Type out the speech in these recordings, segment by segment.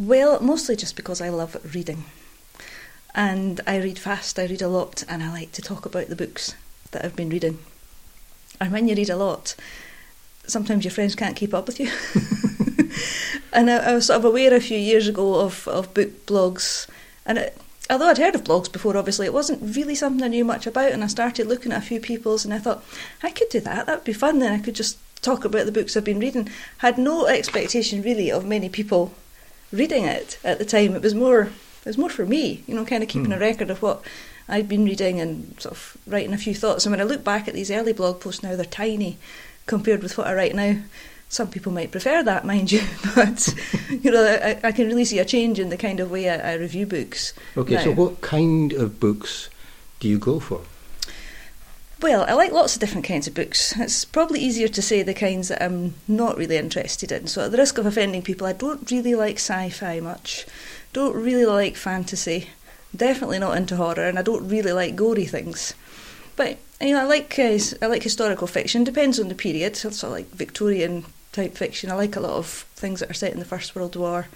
Well, mostly just because I love reading. And I read fast, I read a lot, and I like to talk about the books that I've been reading. And when you read a lot, sometimes your friends can't keep up with you. and I, I, was sort of aware a few years ago of, of book blogs, and it, although I'd heard of blogs before, obviously, it wasn't really something I knew much about. And I started looking at a few people's, and I thought, I could do that, that would be fun. Then I could just talk about the books I've been reading. Had no expectation really of many people reading it at the time. It was more, it was more for me, you know, kind of keeping mm. a record of what I'd been reading and sort of writing a few thoughts. And when I look back at these early blog posts now, they're tiny compared with what I write now. Some people might prefer that, mind you, but you know, I, I, can really see a change in the kind of way I, I review books. Okay, now. so what kind of books do you go for? Well, I like lots of different kinds of books. It's probably easier to say the kinds that I'm not really interested in. So, at the risk of offending people, I don't really like sci fi much, don't really like fantasy, definitely not into horror, and I don't really like gory things. But you know, I like uh, I like historical fiction. Depends on the period. So, sort of like Victorian type fiction. I like a lot of things that are set in the First World War.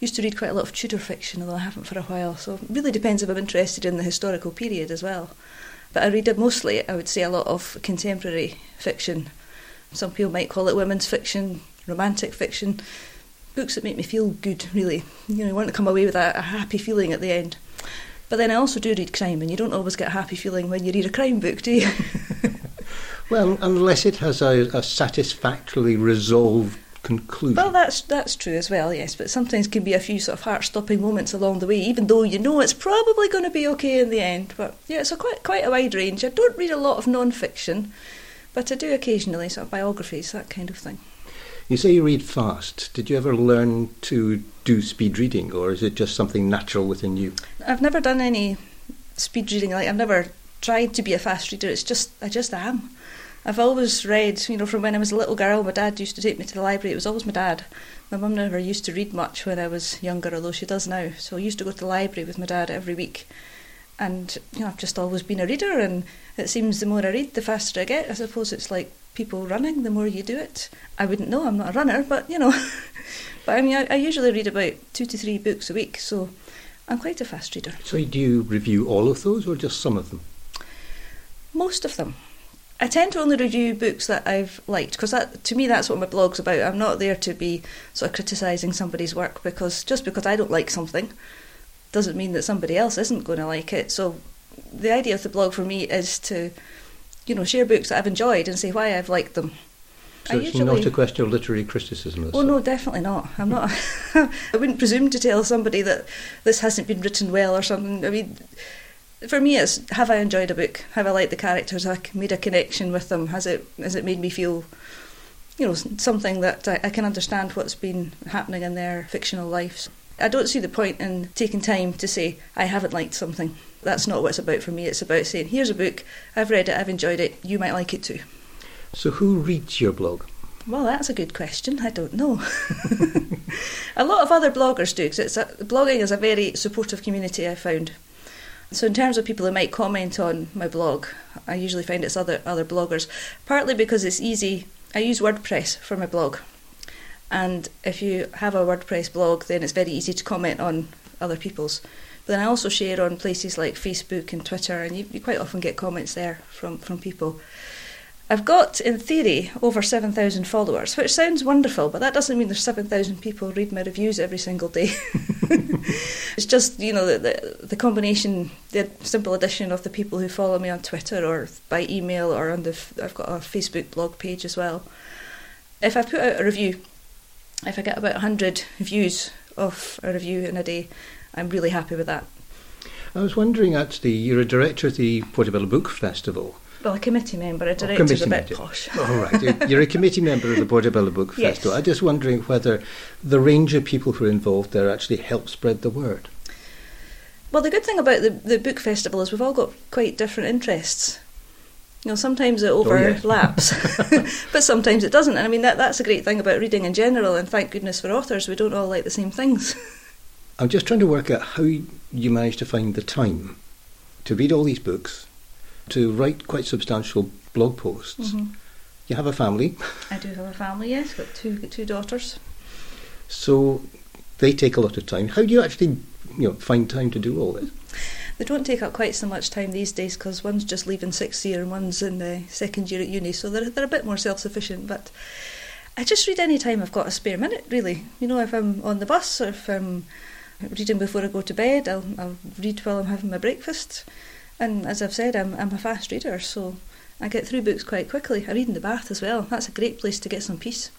Used to read quite a lot of Tudor fiction, although I haven't for a while. So it really depends if I'm interested in the historical period as well. But I read it mostly, I would say, a lot of contemporary fiction. Some people might call it women's fiction, romantic fiction, books that make me feel good, really. You know, want to come away with a, a happy feeling at the end. But then I also do read crime, and you don't always get a happy feeling when you read a crime book, do you? well, unless it has a, a satisfactorily resolved conclusion. Well, that's that's true as well, yes. But sometimes can be a few sort of heart-stopping moments along the way, even though you know it's probably going to be okay in the end. But yeah, it's quite quite a wide range. I don't read a lot of non-fiction, but I do occasionally sort of biographies, that kind of thing. You say you read fast. Did you ever learn to do speed reading, or is it just something natural within you? I've never done any speed reading. Like I've never tried to be a fast reader. It's just I just am. I've always read, you know, from when I was a little girl. My dad used to take me to the library. It was always my dad. My mum never used to read much when I was younger, although she does now. So I used to go to the library with my dad every week. And, you know, I've just always been a reader, and it seems the more I read, the faster I get. I suppose it's like people running, the more you do it. I wouldn't know, I'm not a runner, but, you know. but I mean, I, I usually read about two to three books a week, so I'm quite a fast reader. So do you review all of those, or just some of them? Most of them. I tend to only review books that I've liked because that to me that's what my blog's about. I'm not there to be sort of criticising somebody's work because just because I don't like something doesn't mean that somebody else isn't going to like it. So the idea of the blog for me is to, you know, share books that I've enjoyed and say why I've liked them. So I it's usually, not a question of literary criticism. Oh no, definitely not. I'm not. I wouldn't presume to tell somebody that this hasn't been written well or something. I mean for me, it's have I enjoyed a book? Have I liked the characters? Have I made a connection with them? Has it has it made me feel, you know, something that I, I can understand what's been happening in their fictional lives? I don't see the point in taking time to say I haven't liked something. That's not what it's about for me. It's about saying here's a book. I've read it. I've enjoyed it. You might like it too. So who reads your blog? Well, that's a good question. I don't know. a lot of other bloggers do because blogging is a very supportive community. I found so in terms of people who might comment on my blog, I usually find it's other other bloggers. Partly because it's easy. I use WordPress for my blog, and if you have a WordPress blog, then it's very easy to comment on other people's. But then I also share on places like Facebook and Twitter, and you, you quite often get comments there from from people. I've got, in theory, over 7,000 followers, which sounds wonderful, but that doesn't mean there's 7,000 people read my reviews every single day. it's just, you know, the, the, the, combination, the simple addition of the people who follow me on Twitter or by email or on the, I've got a Facebook blog page as well. If I put out a review, if I get about 100 views of a review in a day, I'm really happy with that. I was wondering, actually, you're a director of the Portobello Book Festival. Well, a committee member, a director's a bit posh. All oh, right, you're a committee member of the Border Portobello Book yes. Festival. I'm just wondering whether the range of people who are involved there actually help spread the word. Well, the good thing about the, the book festival is we've all got quite different interests. You know, sometimes it overlaps, oh, yes. but sometimes it doesn't. And I mean, that, that's a great thing about reading in general, and thank goodness for authors, we don't all like the same things. I'm just trying to work out how you manage to find the time to read all these books to write quite substantial blog posts. Mm-hmm. You have a family. I do have a family, yes, got two two daughters. So they take a lot of time. How do you actually you know, find time to do all this? They don't take up quite so much time these days because one's just leaving sixth year and one's in the second year at uni, so they're, they're a bit more self sufficient. But I just read any time I've got a spare minute, really. You know, if I'm on the bus or if I'm reading before I go to bed, I'll, I'll read while I'm having my breakfast. And as I've said, I'm, I'm a fast reader, so I get through books quite quickly. I read in the bath as well. That's a great place to get some peace.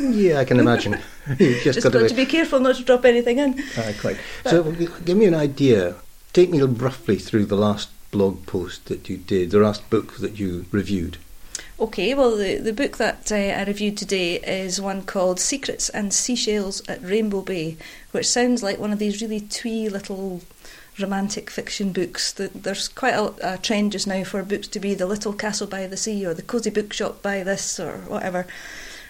Yeah, I can imagine. you just, just got, got to, to, be careful not to drop anything in. Uh, quite. But so, give me an idea. Take me roughly through the last blog post that you did, the last book that you reviewed. Okay, well, the, the book that uh, I reviewed today is one called Secrets and Seashells at Rainbow Bay, which sounds like one of these really twee little romantic fiction books. There's quite a, a, trend just now for books to be the little castle by the sea or the cosy bookshop by this or whatever.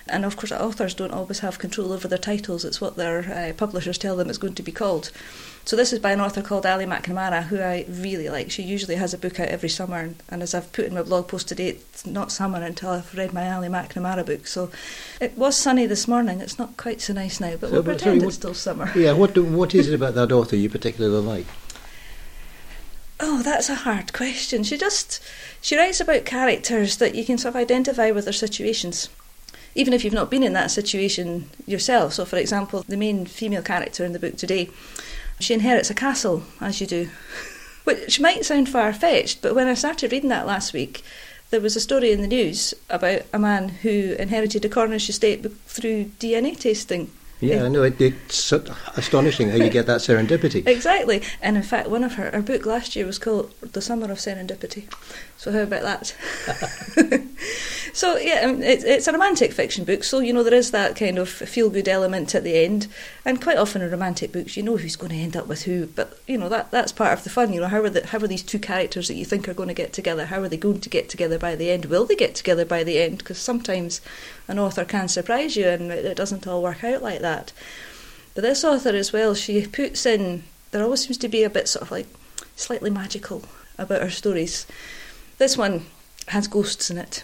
And of course, authors don't always have control over their titles. It's what their uh, publishers tell them it's going to be called. So this is by an author called Ali McNamara, who I really like. She usually has a book out every summer, and as I've put in my blog post today, it's not summer until I've read my Ali McNamara book. So it was sunny this morning. It's not quite so nice now, but so, we'll but pretend sorry, it's still summer. Yeah, what do, what is it about that author you particularly like? Oh, that's a hard question. She just she writes about characters that you can sort of identify with their situations even if you've not been in that situation yourself. So, for example, the main female character in the book today, she inherits a castle, as you do, which might sound far fetched, but when I started reading that last week, there was a story in the news about a man who inherited a Cornish estate through DNA testing. Yeah, I know. It, it's astonishing how you get that serendipity. exactly. And in fact, one of her, her book last year was called The Summer of Serendipity. So how about that? so yeah, um, it's, it's a romantic fiction book. So you know there is that kind of feel good element at the end, and quite often in romantic books, you know who's going to end up with who. But you know that that's part of the fun. You know how are the, how are these two characters that you think are going to get together? How are they going to get together by the end? Will they get together by the end? Because sometimes an author can surprise you, and it doesn't all work out like that. But this author as well, she puts in there always seems to be a bit sort of like slightly magical about her stories. This one has ghosts in it.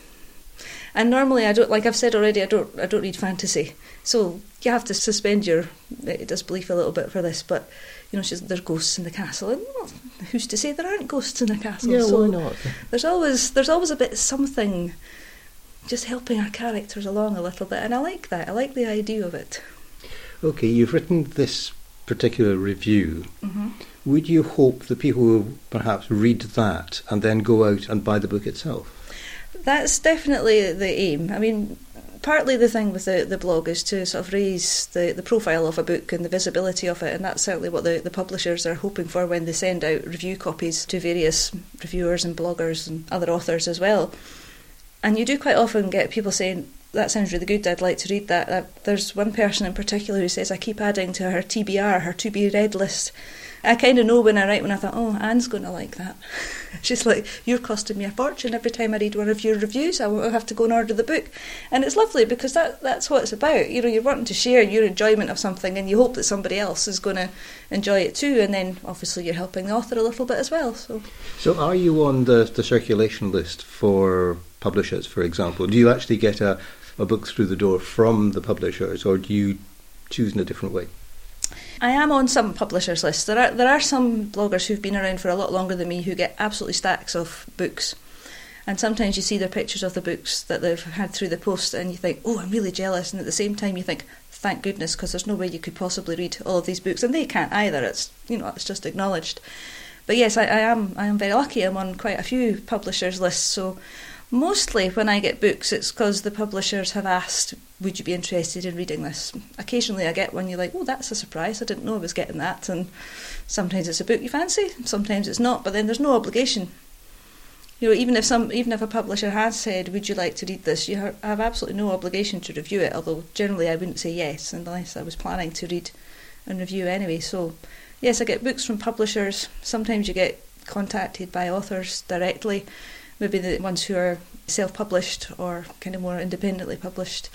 And normally I don't like I've said already I don't I don't read fantasy. So you have to suspend your eh, disbelief a little bit for this, but you know, she's, there's ghosts in the castle, and well, who's to say there aren't ghosts in the castle? Yeah, so why not? There's always there's always a bit something, just helping our characters along a little bit, and I like that. I like the idea of it. Okay, you've written this particular review. Mm-hmm would you hope that people will perhaps read that and then go out and buy the book itself? That's definitely the aim. I mean, partly the thing with the, the blog is to sort of raise the, the profile of a book and the visibility of it, and that's certainly what the, the publishers are hoping for when they send out review copies to various reviewers and bloggers and other authors as well. And you do quite often get people saying, that sounds really good, I'd like to read that. Uh, there's one person in particular who says, I keep adding to her TBR, her to be read list. I kind of know when I write when I thought, oh, Anne's going to like that. She's like, you're costing me a fortune every time I read one of your reviews. I won't have to go and order the book, and it's lovely because that that's what it's about. You know, you're wanting to share your enjoyment of something, and you hope that somebody else is going to enjoy it too, and then obviously you're helping the author a little bit as well. So, so are you on the the circulation list for publishers, for example? Do you actually get a a book through the door from the publishers, or do you choose in a different way? I am on some publishers' lists. There are there are some bloggers who've been around for a lot longer than me who get absolutely stacks of books. And sometimes you see their pictures of the books that they've had through the post, and you think, "Oh, I'm really jealous." And at the same time, you think, "Thank goodness," because there's no way you could possibly read all of these books, and they can't either. It's you know, it's just acknowledged. But yes, I, I am. I am very lucky. I'm on quite a few publishers' lists, so Mostly when I get books, it's because the publishers have asked, Would you be interested in reading this? Occasionally I get one you're like, Oh, that's a surprise. I didn't know I was getting that. And sometimes it's a book you fancy, sometimes it's not, but then there's no obligation. You know, even if some, even if a publisher has said, "Would you like to read this?" you have absolutely no obligation to review it. Although generally, I wouldn't say yes unless I was planning to read and review anyway. So, yes, I get books from publishers. Sometimes you get contacted by authors directly maybe the ones who are self published or kind of more independently published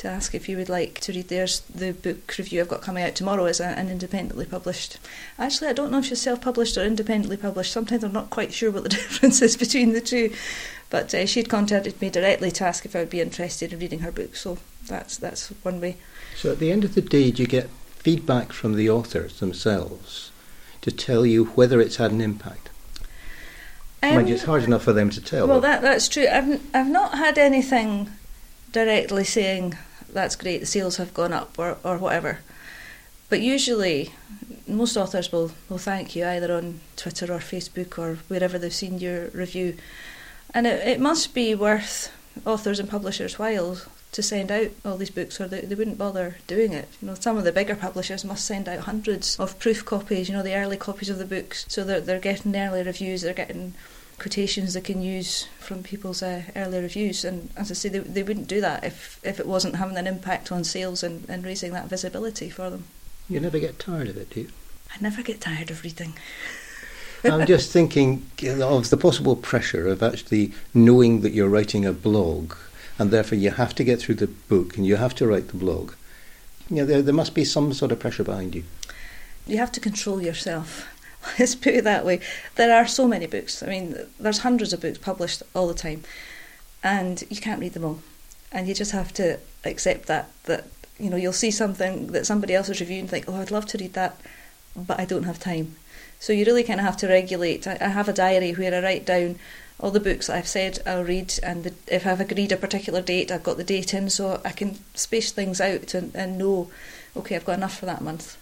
to ask if you would like to read theirs. The book review I've got coming out tomorrow is an independently published. Actually, I don't know if she's self published or independently published. Sometimes I'm not quite sure what the difference is between the two. But uh, she'd contacted me directly to ask if I would be interested in reading her book. So that's that's one way. So at the end of the day, do you get feedback from the authors themselves to tell you whether it's had an impact? Um, Mind you, it's hard enough for them to tell. Well, that, that's true. I've, I've not had anything directly saying that's great, the sales have gone up or, or whatever. But usually, most authors will, will thank you either on Twitter or Facebook or wherever they've seen your review. And it, it must be worth authors and publishers' while to send out all these books, or they, they wouldn't bother doing it. You know, some of the bigger publishers must send out hundreds of proof copies. You know, the early copies of the books, so they're they're getting early reviews. They're getting quotations they can use from people's uh, early reviews. And as I say, they, they wouldn't do that if, if it wasn't having an impact on sales and, and raising that visibility for them. You never get tired of it, do you? I never get tired of reading. I'm just thinking of the possible pressure of actually knowing that you're writing a blog and therefore you have to get through the book and you have to write the blog. You know, there, there must be some sort of pressure behind you. You have to control yourself. Let's put it that way. There are so many books. I mean, there's hundreds of books published all the time, and you can't read them all. And you just have to accept that that you know you'll see something that somebody else is reviewing and think, oh, I'd love to read that, but I don't have time. So you really kind of have to regulate. I, I have a diary where I write down all the books I've said I'll read, and the, if I've agreed a particular date, I've got the date in, so I can space things out and, and know, okay, I've got enough for that month.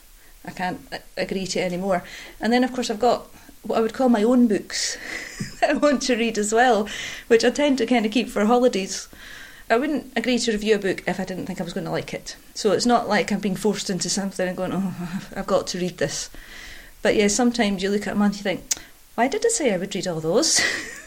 I can't uh, agree to any more. And then, of course, I've got what I would call my own books that I want to read as well, which I tend to kind of keep for holidays. I wouldn't agree to review a book if I didn't think I was going to like it. So it's not like I'm being forced into something and going, oh, I've got to read this. But yeah, sometimes you look at a month, you think, why did I say I would read all those?